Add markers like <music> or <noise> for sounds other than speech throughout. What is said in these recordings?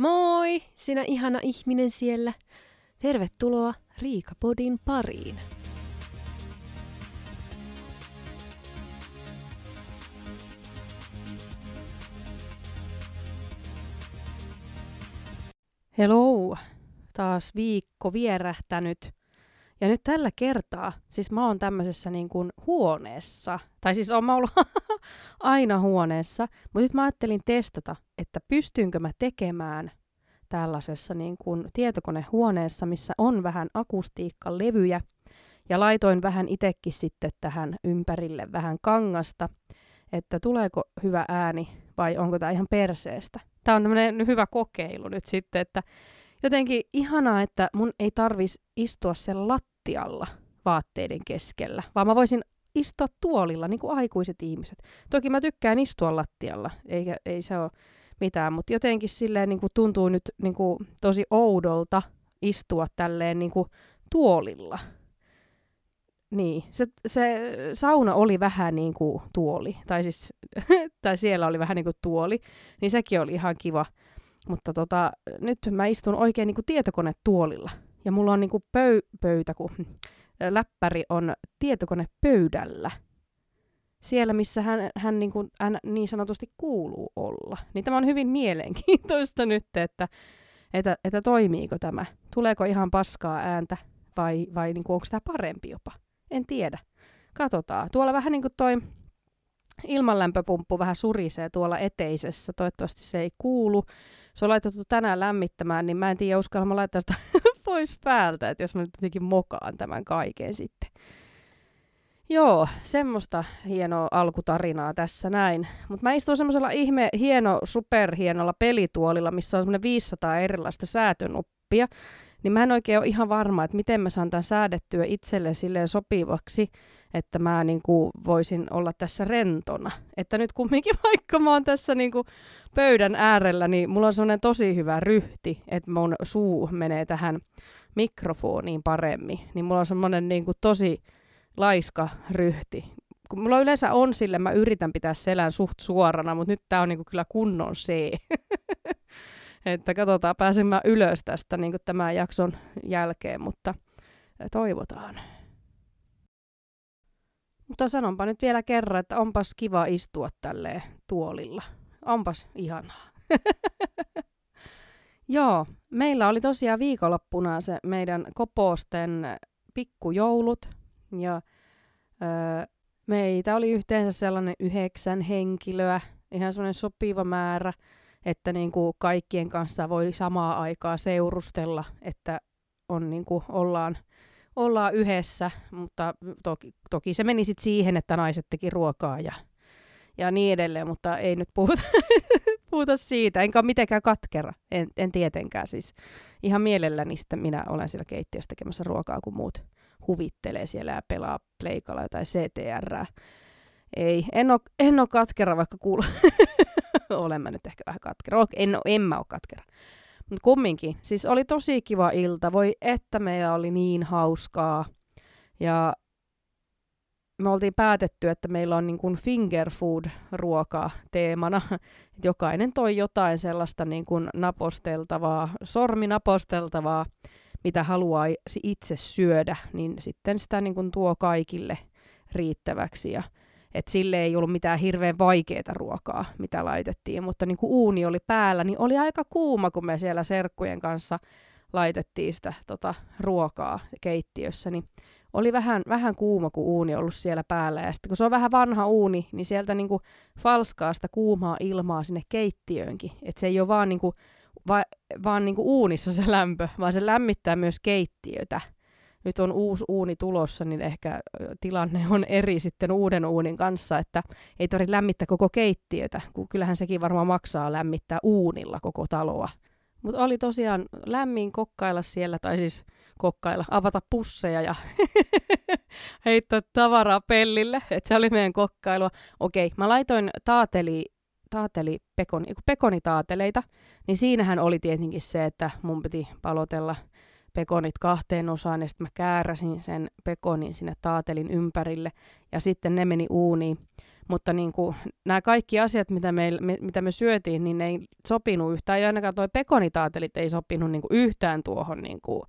Moi, sinä ihana ihminen siellä. Tervetuloa Riikapodin pariin. Hello, taas viikko vierähtänyt. Ja nyt tällä kertaa, siis mä oon tämmöisessä niin kuin huoneessa, tai siis oon mä ollut <laughs> aina huoneessa, mutta nyt mä ajattelin testata, että pystynkö mä tekemään tällaisessa niin kuin tietokonehuoneessa, missä on vähän akustiikkalevyjä, ja laitoin vähän itekin sitten tähän ympärille vähän kangasta, että tuleeko hyvä ääni vai onko tämä ihan perseestä. Tämä on tämmöinen hyvä kokeilu nyt sitten, että jotenkin ihanaa, että mun ei tarvis istua siellä lattialla vaatteiden keskellä, vaan mä voisin istua tuolilla, niin kuin aikuiset ihmiset. Toki mä tykkään istua lattialla, eikä, ei se ole mitään, mutta jotenkin silleen niin kuin tuntuu nyt niin kuin tosi oudolta istua tälleen niin kuin tuolilla. Niin, se, se sauna oli vähän niin kuin tuoli, tai siis <laughs> tai siellä oli vähän niin kuin tuoli, niin sekin oli ihan kiva. Mutta tota, nyt mä istun oikein niin kuin tietokonetuolilla. Ja mulla on niin kuin pöy- pöytä, kun <laughs> läppäri on tietokonepöydällä. Siellä, missä hän, hän, niin, kuin, hän niin sanotusti kuuluu olla. Niin tämä on hyvin mielenkiintoista <laughs> nyt, että, että, että toimiiko tämä. Tuleeko ihan paskaa ääntä vai, vai niin onko tämä parempi jopa? En tiedä. Katsotaan. Tuolla vähän niin kuin toi ilmanlämpöpumppu vähän surisee tuolla eteisessä. Toivottavasti se ei kuulu. Se on laitettu tänään lämmittämään, niin mä en tiedä, uskalla mä laittaa sitä <laughs> pois päältä, että jos mä nyt jotenkin mokaan tämän kaiken sitten. Joo, semmoista hienoa alkutarinaa tässä näin. Mutta mä istun semmoisella ihme, hieno, superhienolla pelituolilla, missä on semmoinen 500 erilaista säätönuppia. Niin mä en oikein ole ihan varma, että miten mä saan tämän säädettyä itselle silleen sopivaksi, että mä niin kuin voisin olla tässä rentona. Että nyt kumminkin <laughs> vaikka mä oon tässä niin kuin pöydän äärellä, niin mulla on semmoinen tosi hyvä ryhti, että mun suu menee tähän mikrofoniin paremmin. Niin mulla on semmoinen niin kuin tosi laiska ryhti. Kun mulla yleensä on sille, mä yritän pitää selän suht suorana, mutta nyt tää on niinku kyllä kunnon C. <laughs> että katsotaan, pääsen mä ylös tästä niinku tämän jakson jälkeen, mutta toivotaan. Mutta sanonpa nyt vielä kerran, että onpas kiva istua tälleen tuolilla. Onpas ihanaa. <laughs> Joo, meillä oli tosiaan viikonloppuna se meidän koposten pikkujoulut. Ja öö, meitä oli yhteensä sellainen yhdeksän henkilöä, ihan sellainen sopiva määrä, että niin kuin kaikkien kanssa voi samaa aikaa seurustella, että on niin kuin ollaan, ollaan yhdessä, mutta toki, toki se meni sitten siihen, että naiset teki ruokaa ja, ja niin edelleen, mutta ei nyt puhuta, <laughs> puhuta siitä, enkä ole mitenkään katkera, en, en tietenkään siis. Ihan mielelläni sitten minä olen siellä keittiössä tekemässä ruokaa, kun muut huvittelee siellä ja pelaa pleikalla tai CTR. Ei, en ole, en ole katkera, vaikka kuulu. <laughs> Olen mä nyt ehkä vähän katkera. En, en mä ole katkera. Mutta kumminkin, siis oli tosi kiva ilta. Voi että meillä oli niin hauskaa. Ja me oltiin päätetty, että meillä on niin kuin finger food ruokaa teemana. <laughs> Jokainen toi jotain sellaista niin kuin naposteltavaa, sorminaposteltavaa mitä haluaisi itse syödä, niin sitten sitä niin kuin tuo kaikille riittäväksi. Ja, et sille ei ollut mitään hirveän vaikeaa ruokaa, mitä laitettiin, mutta niin kuin uuni oli päällä, niin oli aika kuuma, kun me siellä serkkujen kanssa laitettiin sitä tota, ruokaa keittiössä, niin oli vähän, vähän kuuma, kun uuni ollut siellä päällä. Ja sitten kun se on vähän vanha uuni, niin sieltä niinku falskaa sitä kuumaa ilmaa sinne keittiöönkin. Että se ei ole vaan niinku va, vaan niin kuin uunissa se lämpö, vaan se lämmittää myös keittiötä. Nyt on uusi uuni tulossa, niin ehkä tilanne on eri sitten uuden uunin kanssa, että ei tarvitse lämmittää koko keittiötä, kun kyllähän sekin varmaan maksaa lämmittää uunilla koko taloa. Mutta oli tosiaan lämmin kokkailla siellä, tai siis kokkailla, avata pusseja ja <laughs> heittää tavaraa pellille. että se oli meidän kokkailua. Okei, mä laitoin taateli taateli pekoni, pekonitaateleita, niin siinähän oli tietenkin se, että mun piti palotella pekonit kahteen osaan, ja sitten mä kääräsin sen pekonin sinne taatelin ympärille, ja sitten ne meni uuniin. mutta niin kuin, nämä kaikki asiat, mitä me, me, mitä me syötiin, niin ne ei sopinut yhtään. Ja ainakaan toi pekonitaatelit ei sopinut niin kuin yhtään tuohon niin kuin,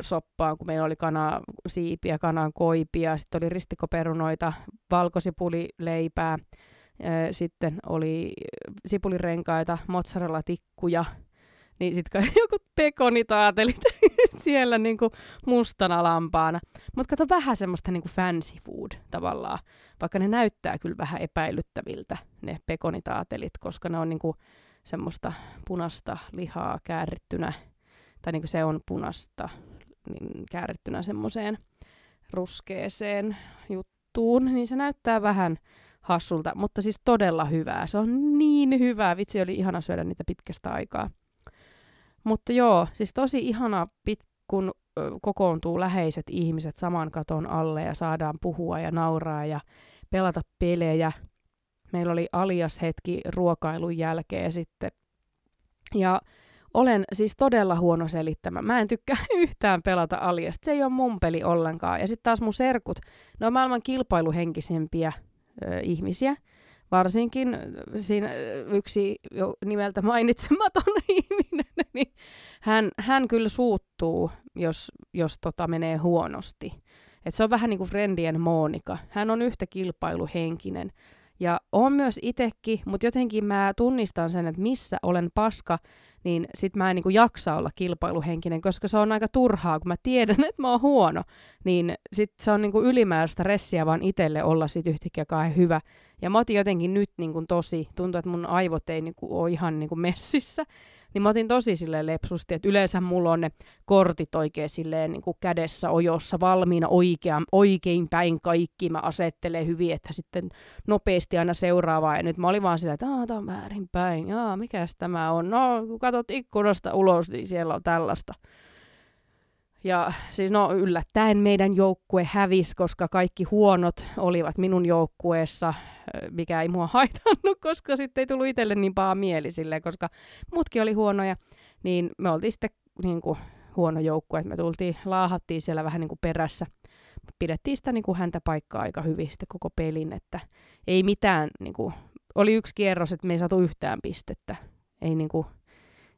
soppaan, kun meillä oli kana siipiä, kanan koipia, sitten oli ristikoperunoita, valkosipulileipää, sitten oli sipulirenkaita, mozzarella-tikkuja, niin sitten <laughs> joku pekonitaatelit <laughs> siellä niinku mustana lampaana. Mutta kato vähän semmoista niinku fancy food tavallaan, vaikka ne näyttää kyllä vähän epäilyttäviltä ne pekonitaatelit, koska ne on niinku semmoista punasta lihaa käärittynä, tai niinku se on punasta niin käärittynä semmoiseen ruskeeseen juttuun, niin se näyttää vähän hassulta, mutta siis todella hyvää. Se on niin hyvää. Vitsi, oli ihana syödä niitä pitkästä aikaa. Mutta joo, siis tosi ihana, pit, kun kokoontuu läheiset ihmiset saman katon alle ja saadaan puhua ja nauraa ja pelata pelejä. Meillä oli alias hetki ruokailun jälkeen sitten. Ja olen siis todella huono selittämä. Mä en tykkää <laughs> yhtään pelata aliasta. Se ei ole mun peli ollenkaan. Ja sitten taas mun serkut, ne on maailman kilpailuhenkisempiä ö, ihmisiä. Varsinkin siinä yksi jo nimeltä mainitsematon <laughs> ihminen, niin hän, hän kyllä suuttuu, jos, jos tota menee huonosti. Et se on vähän niin kuin Friendien Monika. Hän on yhtä kilpailuhenkinen. Ja on myös itekin, mutta jotenkin mä tunnistan sen, että missä olen paska, niin sit mä en niin jaksa olla kilpailuhenkinen, koska se on aika turhaa, kun mä tiedän, <laughs> että mä oon huono. Niin sit se on niin ylimääräistä ressiä vaan itselle olla sit yhtäkkiä kai hyvä. Ja mä otin jotenkin nyt niin tosi, tuntuu, että mun aivot ei niin ole ihan niin messissä niin mä otin tosi silleen lepsusti, että yleensä mulla on ne kortit oikein silleen niin kuin kädessä ojossa valmiina oikein, oikein päin kaikki. Mä asettelen hyvin, että sitten nopeasti aina seuraavaa. Ja nyt mä olin vaan silleen, että tämä on väärin päin. Jaa, mikäs tämä on? No, kun katsot ikkunasta ulos, niin siellä on tällaista. Ja siis no yllättäen meidän joukkue hävisi, koska kaikki huonot olivat minun joukkueessa, mikä ei mua <laughs> haitannut, koska sitten ei tullut itselle niin paha mieli silleen, koska muutkin oli huonoja, niin me oltiin sitten niin kuin, huono joukkue, että me tultiin, laahattiin siellä vähän niin kuin perässä. Pidettiin sitä niin kuin häntä paikkaa aika hyvin sitten koko pelin, että ei mitään, niin kuin, oli yksi kierros, että me ei saatu yhtään pistettä. Ei niin kuin,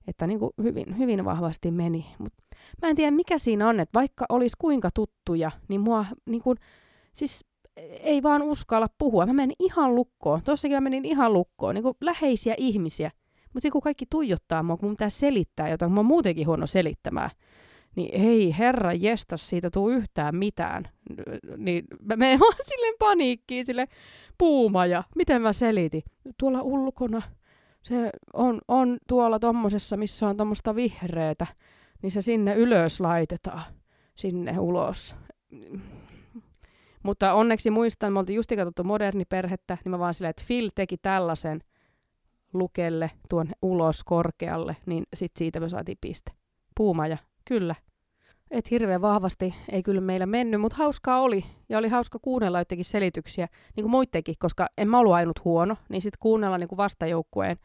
että niin kuin hyvin, hyvin vahvasti meni. Mut mä en tiedä, mikä siinä on, että vaikka olisi kuinka tuttuja, niin mua niin kuin, siis ei vaan uskalla puhua. Mä menin ihan lukkoon. Tossakin mä menin ihan lukkoon. Niin läheisiä ihmisiä. Mutta kun kaikki tuijottaa mua, kun mun pitää selittää jotain, kun mä oon muutenkin huono selittämään, niin hei, herra jestas, siitä tuu yhtään mitään. Niin mä menen <laughs> vaan silleen paniikkiin, sille puuma ja miten mä selitin. Tuolla ulkona, se on, on tuolla tommosessa, missä on tommosta vihreätä, niin se sinne ylös laitetaan, sinne ulos. Mutta onneksi muistan, me oltiin justi katsottu moderni perhettä, niin mä vaan silleen, että Phil teki tällaisen lukelle tuon ulos korkealle, niin sit siitä me saatiin piste. Puumaja, kyllä. Et hirveän vahvasti ei kyllä meillä mennyt, mutta hauskaa oli. Ja oli hauska kuunnella jotenkin selityksiä, niin kuin muittekin, koska en mä ollut ainut huono, niin sitten kuunnella niin kuin vastajoukkueen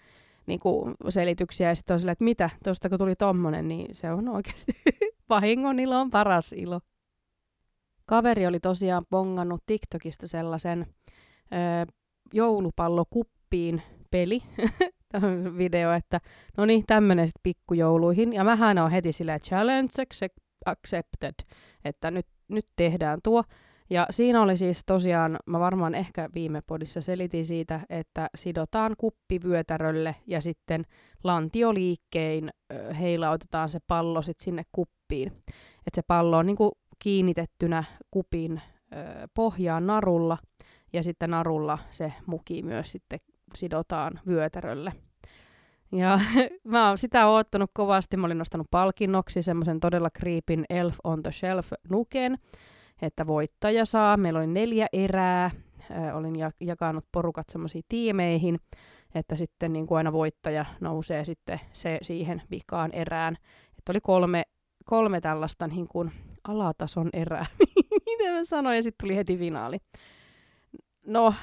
niin kuin selityksiä ja sitten on silleen, että mitä, tuosta kun tuli tommonen, niin se on oikeasti <laughs> vahingon ilo on paras ilo. Kaveri oli tosiaan pongannut TikTokista sellaisen ö, joulupallokuppiin peli, <laughs> video, että no niin, tämmöinen sitten pikkujouluihin. Ja mähän on heti silleen challenge accepted, että nyt, nyt tehdään tuo. Ja siinä oli siis tosiaan, mä varmaan ehkä viime podissa selitin siitä, että sidotaan kuppi vyötärölle ja sitten lantioliikkein heilautetaan se pallo sitten sinne kuppiin. Että se pallo on niinku kiinnitettynä kupin pohjaan narulla ja sitten narulla se muki myös sitten sidotaan vyötärölle. Ja <laughs> mä oon sitä oottanut kovasti. Mä olin nostanut palkinnoksi semmoisen todella creepin Elf on the Shelf nuken, että voittaja saa. Meillä oli neljä erää. Olin ja- jakanut porukat semmoisiin tiimeihin, että sitten niin kuin aina voittaja nousee sitten se siihen vikaan erään. Että oli kolme, kolme tällaista niin kuin alatason erää. <laughs> Miten mä sanoin, ja sitten tuli heti finaali. No,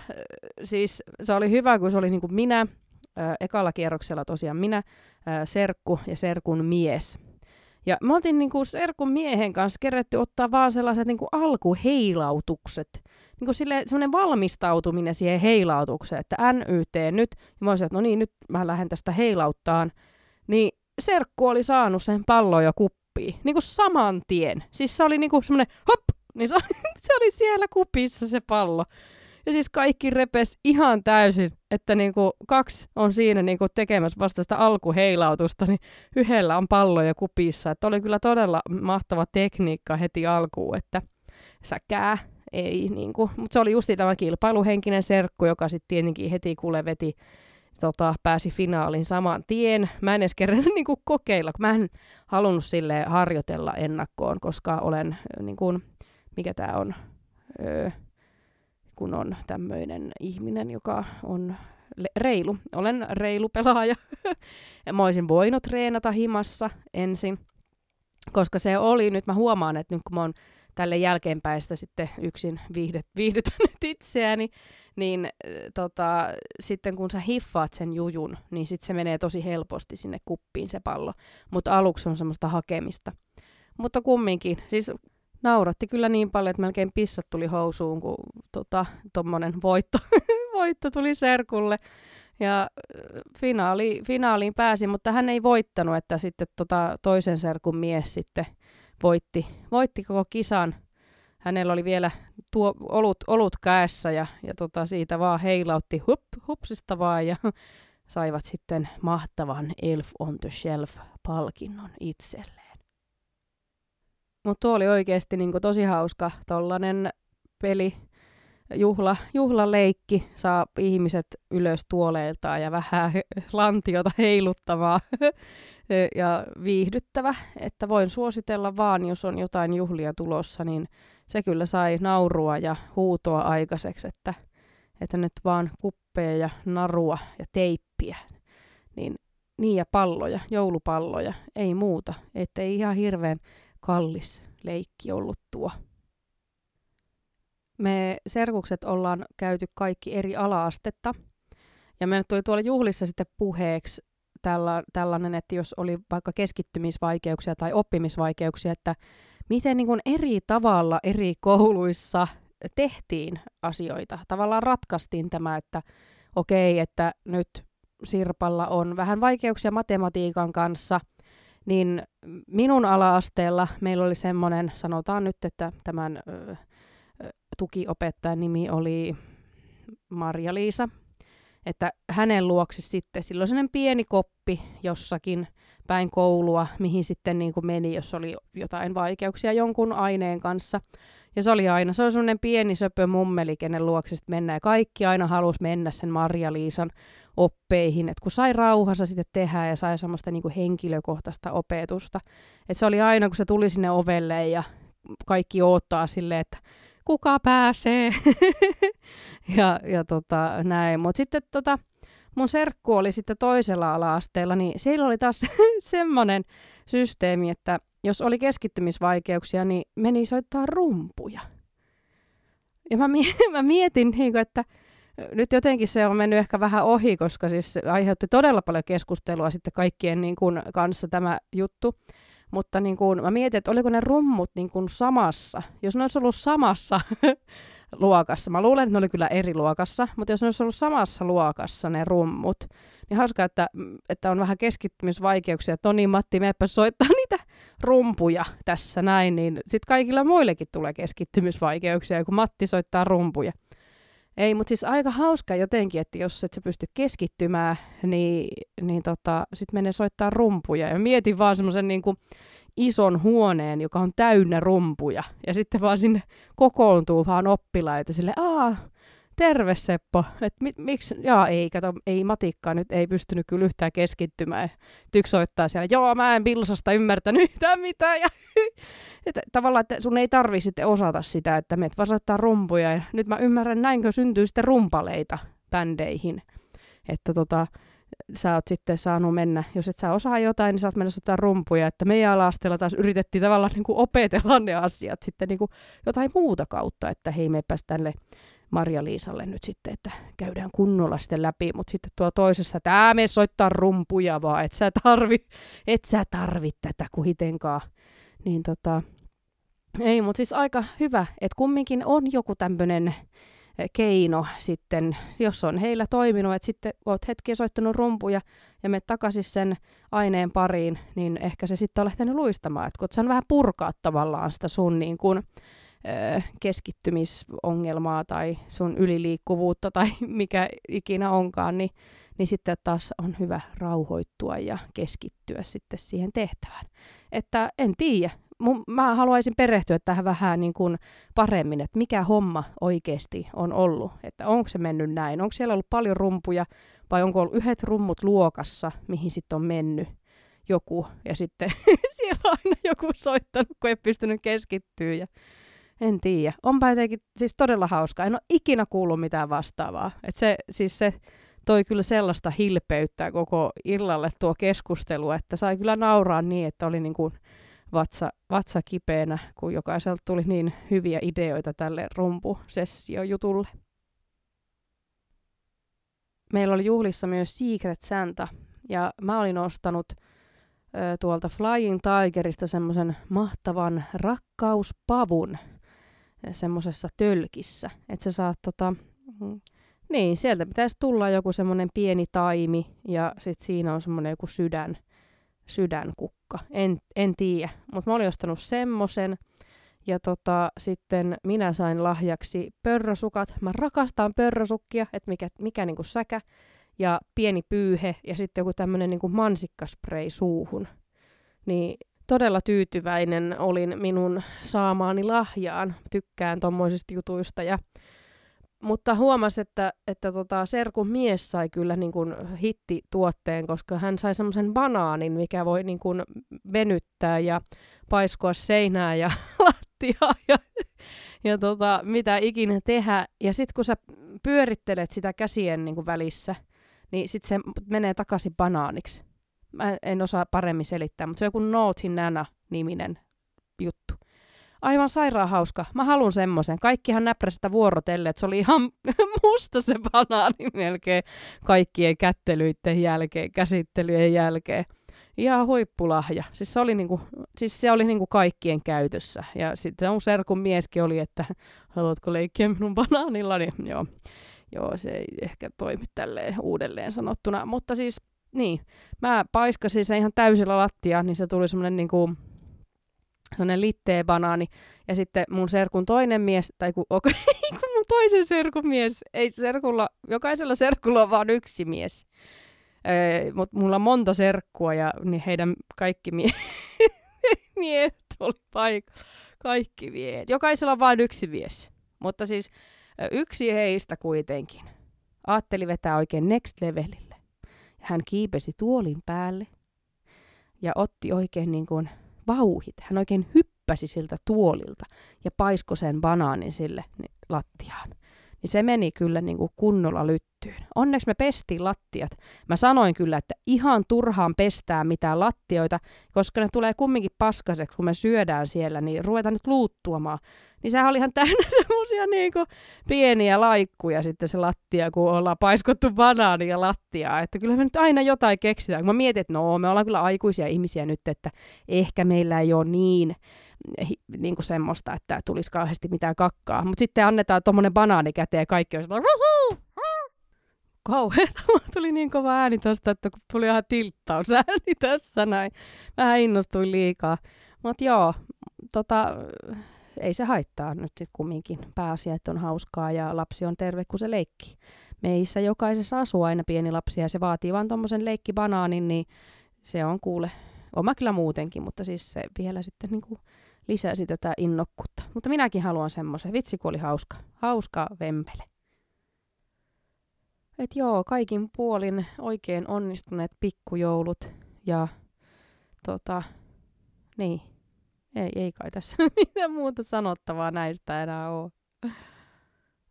siis se oli hyvä, kun se oli niin kuin minä, ekalla kierroksella tosiaan minä, Serkku ja Serkun mies. Ja me oltiin niinku Serkun miehen kanssa kerätty ottaa vaan sellaiset niinku alkuheilautukset. Niinku sille, semmoinen valmistautuminen siihen heilautukseen, että NYT nyt. Ja mä olisin, että no niin, nyt mä lähden tästä heilauttaan. Niin Serkku oli saanut sen pallon jo kuppiin. Niinku saman tien. Siis se oli niinku semmoinen hop, niin se, <laughs> se oli siellä kupissa se pallo. Ja siis kaikki repes ihan täysin, että niinku kaksi on siinä niinku tekemässä vasta sitä alkuheilautusta, niin yhdellä on pallo ja kupissa. Että oli kyllä todella mahtava tekniikka heti alkuun, että säkää ei niinku. Mutta se oli justi tämä kilpailuhenkinen serkku, joka sitten tietenkin heti kuule veti tota, pääsi finaaliin saman tien. Mä en edes kerran niin kuin kokeilla, kun mä en halunnut sille harjoitella ennakkoon, koska olen, niin kuin, mikä tämä on, öö, kun on tämmöinen ihminen, joka on reilu. Olen reilu pelaaja. <laughs> ja mä olisin voinut treenata himassa ensin, koska se oli, nyt mä huomaan, että nyt kun mä oon tälle jälkeenpäin sitä sitten yksin viihdyt, viihdyttänyt <laughs> itseäni, niin tota, sitten kun sä hiffaat sen jujun, niin sitten se menee tosi helposti sinne kuppiin se pallo. Mutta aluksi on semmoista hakemista. Mutta kumminkin, siis nauratti kyllä niin paljon, että melkein pissat tuli housuun, kun tuommoinen tota, voitto, <laughs> voitto tuli Serkulle. Ja äh, finaali, finaaliin pääsi, mutta hän ei voittanut, että sitten tota, toisen serkun mies sitten voitti, voitti koko kisan. Hänellä oli vielä tuo olut, olut käessä ja, ja tota, siitä vaan heilautti hup, hupsista vaan ja <laughs> saivat sitten mahtavan Elf on the Shelf-palkinnon itselleen. Mutta tuo oli oikeasti niinku tosi hauska tollanen peli, juhla, juhlaleikki, saa ihmiset ylös tuoleiltaan ja vähän <laughs> lantiota heiluttamaan. <laughs> Ja viihdyttävä, että voin suositella vaan, jos on jotain juhlia tulossa, niin se kyllä sai naurua ja huutoa aikaiseksi, että, että nyt vaan kuppeja ja narua ja teippiä, niin, niin ja palloja, joulupalloja, ei muuta, ettei ihan hirveän kallis leikki ollut tuo. Me serkukset ollaan käyty kaikki eri alaastetta, ja meille tuli tuolla juhlissa sitten puheeksi tälla, tällainen, että jos oli vaikka keskittymisvaikeuksia tai oppimisvaikeuksia, että miten niin kuin eri tavalla eri kouluissa tehtiin asioita. Tavallaan ratkaistiin tämä, että okei, että nyt Sirpalla on vähän vaikeuksia matematiikan kanssa, niin minun ala-asteella meillä oli semmoinen, sanotaan nyt, että tämän ö, tukiopettajan nimi oli Marja-Liisa, että hänen luoksi sitten, silloin sellainen pieni koppi jossakin päin koulua, mihin sitten niin kuin meni, jos oli jotain vaikeuksia jonkun aineen kanssa. Ja se oli aina, se oli sellainen pieni söpö mummeli, kenen luokse sitten mennään. Ja kaikki aina halusi mennä sen Marja-Liisan oppeihin, että kun sai rauhassa sitten tehdä ja sai semmoista niin kuin henkilökohtaista opetusta. Että se oli aina, kun se tuli sinne ovelle ja kaikki odottaa silleen, että kuka pääsee. <laughs> ja, ja tota, näin. Mutta sitten tota, mun serkku oli sitten toisella ala-asteella, niin siellä oli taas <laughs> semmoinen systeemi, että jos oli keskittymisvaikeuksia, niin meni soittaa rumpuja. Ja mä, <laughs> mä mietin, niin kuin, että nyt jotenkin se on mennyt ehkä vähän ohi, koska siis aiheutti todella paljon keskustelua sitten kaikkien niin kuin, kanssa tämä juttu. Mutta niin kuin, mä mietin, että oliko ne rummut niin kuin samassa. Jos ne olisi ollut samassa <laughs> luokassa, mä luulen, että ne oli kyllä eri luokassa, mutta jos ne olisi ollut samassa luokassa ne rummut, niin hauska, että, että on vähän keskittymisvaikeuksia, niin Matti, meppä soittaa <laughs> niitä rumpuja tässä näin, niin sitten kaikilla muillekin tulee keskittymisvaikeuksia, kun Matti soittaa rumpuja. Ei, mutta siis aika hauska jotenkin, että jos et sä pysty keskittymään, niin, niin tota, sitten menee soittaa rumpuja. Ja mietin vaan semmoisen niin ison huoneen, joka on täynnä rumpuja. Ja sitten vaan sinne kokoontuu vaan oppilaita sille, aa, terve Seppo, että mi- miksi, jaa ei, kato, ei matikkaa nyt, ei pystynyt kyllä yhtään keskittymään. Yksi soittaa siellä, joo mä en Bilsasta ymmärtänyt <laughs> yhtään mitään. Ja, <laughs> että, tavallaan, että sun ei tarvi sitten osata sitä, että meet vaan soittaa rumpuja. Ja nyt mä ymmärrän, näinkö syntyy sitten rumpaleita bändeihin. Että tota, sä oot sitten saanut mennä, jos et sä osaa jotain, niin saat mennä soittaa rumpuja. Että meidän alasteella taas yritettiin tavallaan niin kuin opetella ne asiat sitten niin kuin jotain muuta kautta, että hei, mepäs tälle Marja-Liisalle nyt sitten, että käydään kunnolla sitten läpi, mutta sitten tuo toisessa, että ää me soittaa rumpuja vaan, et sä tarvi, et sä tarvit tätä kuitenkaan. Niin tota, ei, mutta siis aika hyvä, että kumminkin on joku tämmöinen keino sitten, jos on heillä toiminut, että sitten oot hetki soittanut rumpuja ja me takaisin sen aineen pariin, niin ehkä se sitten on lähtenyt luistamaan, että kun sä vähän purkaa tavallaan sitä sun niin kuin, keskittymisongelmaa tai sun yliliikkuvuutta tai <laughs> mikä ikinä onkaan, niin, niin sitten taas on hyvä rauhoittua ja keskittyä sitten siihen tehtävään. Että en tiedä, mä haluaisin perehtyä tähän vähän niin kuin paremmin, että mikä homma oikeasti on ollut. Että onko se mennyt näin, onko siellä ollut paljon rumpuja vai onko ollut yhdet rummut luokassa, mihin sitten on mennyt joku ja sitten <laughs> siellä on aina joku soittanut, kun ei pystynyt keskittyä ja en tiedä. Onpa jotenkin siis todella hauskaa. En ole ikinä kuullut mitään vastaavaa. Et se, siis se toi kyllä sellaista hilpeyttä koko illalle tuo keskustelu, että sai kyllä nauraa niin, että oli niin kuin vatsa, vatsa kipeänä, kun jokaiselta tuli niin hyviä ideoita tälle rumpusessio-jutulle. Meillä oli juhlissa myös Secret Santa, ja mä olin ostanut ö, tuolta Flying Tigerista semmoisen mahtavan rakkauspavun semmoisessa tölkissä. Että sä saat tota, mm, niin, sieltä pitäisi tulla joku semmoinen pieni taimi ja sitten siinä on semmoinen joku sydän, sydänkukka. En, en tiedä, mutta mä olin ostanut semmoisen. Ja tota, sitten minä sain lahjaksi pörrösukat. Mä rakastan pörrösukkia, että mikä, mikä niinku säkä. Ja pieni pyyhe ja sitten joku tämmöinen niinku mansikkaspray suuhun. Niin todella tyytyväinen olin minun saamaani lahjaan. Tykkään tommoisista jutuista ja mutta huomasi, että, että tota, Serkun mies sai kyllä niin kuin hittituotteen, koska hän sai semmoisen banaanin, mikä voi niin kuin venyttää ja paiskoa seinää ja <laughs> lattiaa ja, ja tota, mitä ikinä tehdä. Ja sitten kun sä pyörittelet sitä käsien niin kuin välissä, niin sitten se menee takaisin banaaniksi. Mä en osaa paremmin selittää, mutta se on joku Noothin Nana-niminen juttu aivan sairaan hauska. Mä haluan semmoisen. Kaikkihan näppärästä vuorotelle, että se oli ihan <laughs> musta se banaani melkein kaikkien kättelyiden jälkeen, käsittelyjen jälkeen. Ihan huippulahja. Siis se oli, niinku, siis se oli niinku kaikkien käytössä. Ja sitten on serkun mieskin oli, että haluatko leikkiä minun banaanilla, niin joo. Joo, se ei ehkä toimi tälleen uudelleen sanottuna. Mutta siis, niin, mä paiskasin sen ihan täysillä lattia, niin se tuli semmoinen niinku, sellainen litteä banaani. Ja sitten mun serkun toinen mies, tai kun, okay, <laughs> kun mun toisen serkun mies, ei serkulla, jokaisella serkulla on vaan yksi mies. Öö, mutta mulla on monta serkkua ja niin heidän kaikki mie- <laughs> miehet oli paikalla. Kaikki miehet. Jokaisella on vain yksi mies. Mutta siis yksi heistä kuitenkin ajatteli vetää oikein next levelille. Hän kiipesi tuolin päälle ja otti oikein niin kuin vauhit. Hän oikein hyppäsi siltä tuolilta ja paisko sen banaanin sille niin, lattiaan. Niin se meni kyllä niin kuin kunnolla lyttyyn. Onneksi me pestiin lattiat. Mä sanoin kyllä, että ihan turhaan pestää mitään lattioita, koska ne tulee kumminkin paskaseksi, kun me syödään siellä, niin ruvetaan nyt luuttuamaan. Niin sehän oli ihan täynnä <laughs> semmosia niinku pieniä laikkuja sitten se lattia, kun ollaan paiskottu banaania lattiaa. Että kyllä me nyt aina jotain keksitään. Kun mä mietin, että no, me ollaan kyllä aikuisia ihmisiä nyt, että ehkä meillä ei ole niin niin kuin semmoista, että tulisi kauheasti mitään kakkaa. Mutta sitten annetaan tuommoinen banaani käteen ja kaikki on sellainen, kauheeta. <laughs> tuli niin kova ääni tosta, että tuli ihan tilttausääni <laughs> tässä näin. Vähän innostuin liikaa. Mutta joo, tota, ei se haittaa nyt sitten kumminkin. Pääasia, että on hauskaa ja lapsi on terve, kun se leikki. Meissä jokaisessa asuu aina pieni lapsi ja se vaatii vaan tuommoisen leikkibanaanin, niin se on kuule oma kyllä muutenkin, mutta siis se vielä sitten niin kuin lisäsi tätä innokkuutta. Mutta minäkin haluan semmoisen. Vitsi, kun oli hauska. Hauska vempele. Et joo, kaikin puolin oikein onnistuneet pikkujoulut ja tota, niin, ei, ei kai tässä <laughs> mitään muuta sanottavaa näistä enää ole.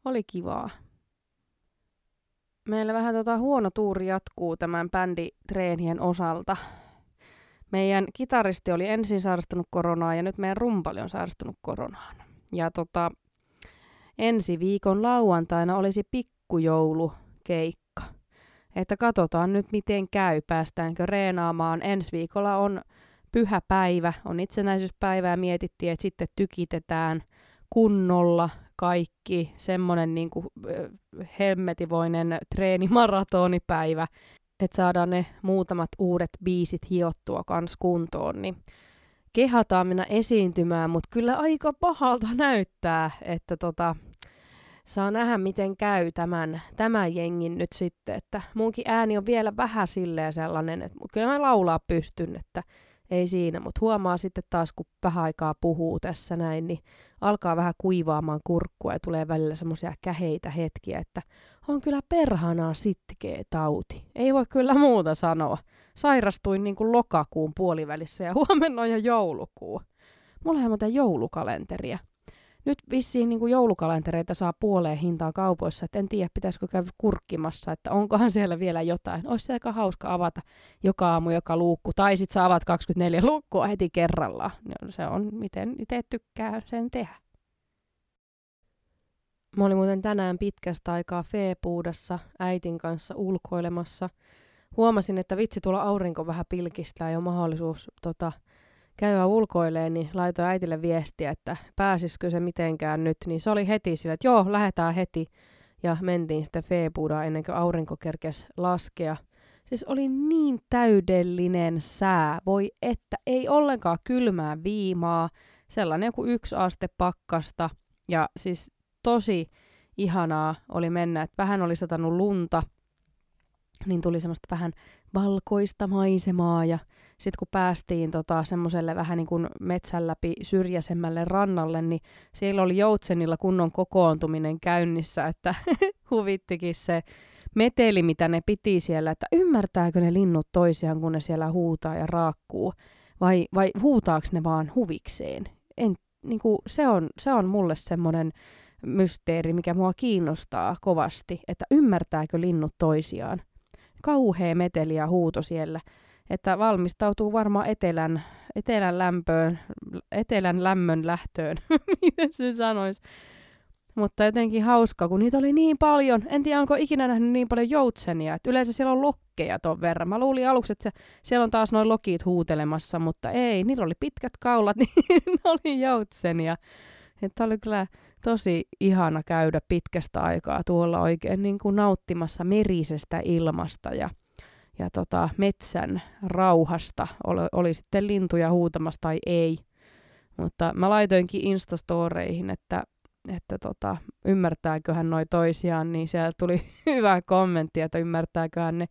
Oli kivaa. Meillä vähän tota huono tuuri jatkuu tämän bänditreenien osalta. Meidän kitaristi oli ensin sairastunut koronaan ja nyt meidän rumpali on sairastunut koronaan. Ja tota, ensi viikon lauantaina olisi pikkujoulukeikka. Että katsotaan nyt miten käy, päästäänkö reenaamaan. Ensi viikolla on pyhä päivä, on itsenäisyyspäivä ja mietittiin, että sitten tykitetään kunnolla kaikki semmoinen niin kuin, hemmetivoinen treenimaratonipäivä, että saadaan ne muutamat uudet biisit hiottua kans kuntoon, niin kehataan mennä esiintymään, mutta kyllä aika pahalta näyttää, että tota, saa nähdä, miten käy tämän, tämän jengin nyt sitten, että munkin ääni on vielä vähän silleen sellainen, että kyllä mä laulaa pystyn, että ei siinä, mutta huomaa sitten taas, kun vähän aikaa puhuu tässä näin, niin alkaa vähän kuivaamaan kurkkua ja tulee välillä semmoisia käheitä hetkiä, että on kyllä perhanaa sitkeä tauti. Ei voi kyllä muuta sanoa. Sairastuin niin kuin lokakuun puolivälissä ja <laughs> huomenna on jo joulukuu. Mulla on muuten joulukalenteria nyt vissiin niin kuin joulukalentereita saa puoleen hintaa kaupoissa, että en tiedä pitäisikö käydä kurkkimassa, että onkohan siellä vielä jotain. Olisi se aika hauska avata joka aamu joka luukku, tai sitten sä avaat 24 luukkua heti kerrallaan. Se on, miten itse tykkää sen tehdä. Mä olin muuten tänään pitkästä aikaa Feepuudassa äitin kanssa ulkoilemassa. Huomasin, että vitsi tuolla aurinko vähän pilkistää jo mahdollisuus tota, käydä ulkoileen, niin laitoin äitille viestiä, että pääsisikö se mitenkään nyt. Niin se oli heti sillä, että joo, lähdetään heti. Ja mentiin sitten Feebudaan ennen kuin aurinko kerkesi laskea. Siis oli niin täydellinen sää. Voi että, ei ollenkaan kylmää viimaa. Sellainen joku yksi aste pakkasta. Ja siis tosi ihanaa oli mennä. Että vähän oli satanut lunta. Niin tuli semmoista vähän valkoista maisemaa ja sitten kun päästiin tota, semmoiselle vähän niin kuin metsän läpi syrjäisemmälle rannalle, niin siellä oli joutsenilla kunnon kokoontuminen käynnissä, että <laughs> huvittikin se meteli, mitä ne piti siellä, että ymmärtääkö ne linnut toisiaan, kun ne siellä huutaa ja raakkuu, vai, vai huutaako ne vaan huvikseen. En, niin kuin, se, on, se on mulle semmoinen mysteeri, mikä mua kiinnostaa kovasti, että ymmärtääkö linnut toisiaan. Kauhea meteli ja huuto siellä että valmistautuu varmaan etelän, etelän lämpöön, etelän lämmön lähtöön, <laughs> miten se sanoisi. Mutta jotenkin hauska, kun niitä oli niin paljon. En tiedä, onko ikinä nähnyt niin paljon joutsenia. Et yleensä siellä on lokkeja ton verran. Mä luulin aluksi, että se, siellä on taas noin lokit huutelemassa, mutta ei. Niillä oli pitkät kaulat, <laughs> niin ne oli joutsenia. Että oli kyllä tosi ihana käydä pitkästä aikaa tuolla oikein niin kuin nauttimassa merisestä ilmasta ja ja tota, metsän rauhasta, oli, oli sitten lintuja huutamassa tai ei. Mutta mä laitoinkin Instastoreihin, että, että tota, ymmärtääköhän noi toisiaan, niin siellä tuli <laughs> hyvä kommentti, että ymmärtääköhän ne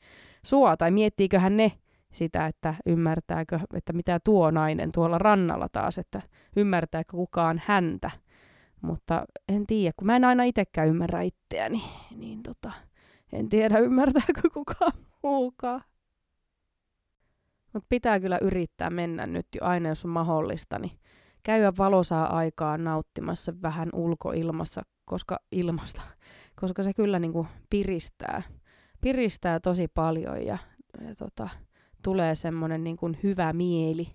sua, tai miettiiköhän ne sitä, että ymmärtääkö, että mitä tuo nainen tuolla rannalla taas, että ymmärtääkö kukaan häntä. Mutta en tiedä, kun mä en aina itsekään ymmärrä itseäni, niin tota, en tiedä <laughs> ymmärtääkö kukaan muukaan. Mutta pitää kyllä yrittää mennä nyt jo aina, jos on mahdollista, niin käydä valosaa aikaa nauttimassa vähän ulkoilmassa, koska ilmasta, <laughs> koska se kyllä niinku piristää, piristää tosi paljon ja, ja tota, tulee semmoinen niinku hyvä mieli.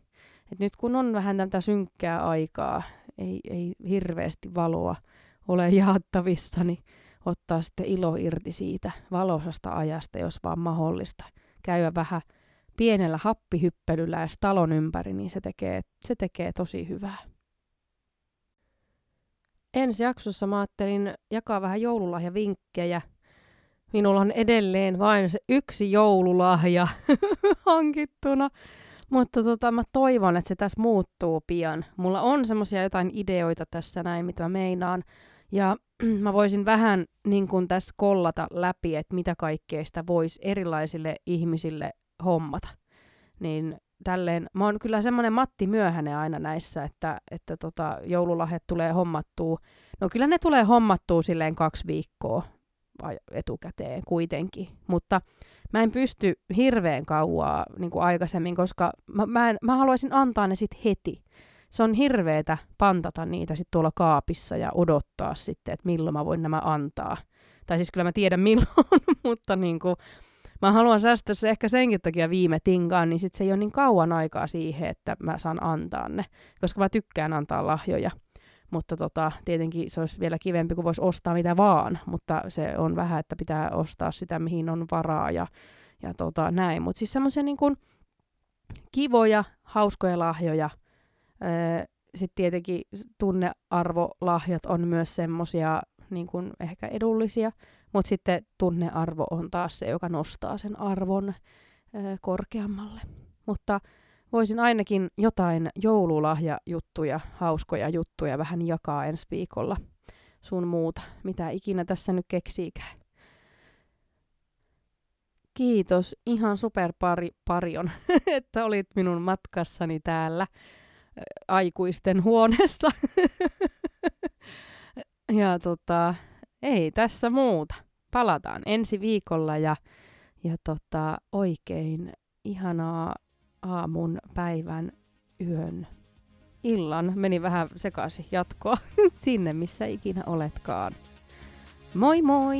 Et nyt kun on vähän tätä synkkää aikaa, ei, ei hirveästi valoa ole <laughs> jaettavissa, niin ottaa sitten ilo irti siitä valosasta ajasta, jos vaan mahdollista. Käydä vähän pienellä happihyppelyllä ja talon ympäri, niin se tekee, se tekee tosi hyvää. Ensi jaksossa mä ajattelin jakaa vähän joululahjavinkkejä. Minulla on edelleen vain se yksi joululahja <laughs> hankittuna, mutta tota, mä toivon, että se tässä muuttuu pian. Mulla on semmoisia jotain ideoita tässä näin, mitä mä meinaan. Ja <clears throat> mä voisin vähän niin kuin tässä kollata läpi, että mitä kaikkea sitä voisi erilaisille ihmisille hommata. Niin tälleen, mä oon kyllä semmoinen Matti Myöhänen aina näissä, että, että tota, joululahjat tulee hommattua. No kyllä ne tulee hommattua silleen kaksi viikkoa etukäteen kuitenkin, mutta mä en pysty hirveän kauaa niin kuin aikaisemmin, koska mä, mä, en, mä haluaisin antaa ne sitten heti. Se on hirveetä pantata niitä sitten tuolla kaapissa ja odottaa sitten, että milloin mä voin nämä antaa. Tai siis kyllä mä tiedän <laughs> milloin, mutta niin kuin, mä haluan säästää se ehkä senkin takia viime tinkaan, niin sit se ei ole niin kauan aikaa siihen, että mä saan antaa ne, koska mä tykkään antaa lahjoja. mutta tota, tietenkin se olisi vielä kivempi, kun voisi ostaa mitä vaan, mutta se on vähän, että pitää ostaa sitä, mihin on varaa ja, ja tota, näin. Mutta siis semmoisia niin kivoja, hauskoja lahjoja. Öö, Sitten tietenkin tunnearvolahjat on myös semmoisia niin kuin ehkä edullisia, mutta sitten tunnearvo on taas se, joka nostaa sen arvon öö, korkeammalle. Mutta voisin ainakin jotain joululahjajuttuja, hauskoja juttuja vähän jakaa ensi viikolla sun muuta, mitä ikinä tässä nyt keksiikään. Kiitos ihan super pari, parion, <laughs> että olit minun matkassani täällä aikuisten huoneessa. <laughs> ja tota, ei tässä muuta. Palataan ensi viikolla ja, ja tota, oikein ihanaa aamun, päivän, yön, illan. Meni vähän sekaisin jatkoa <laughs> sinne, missä ikinä oletkaan. Moi moi!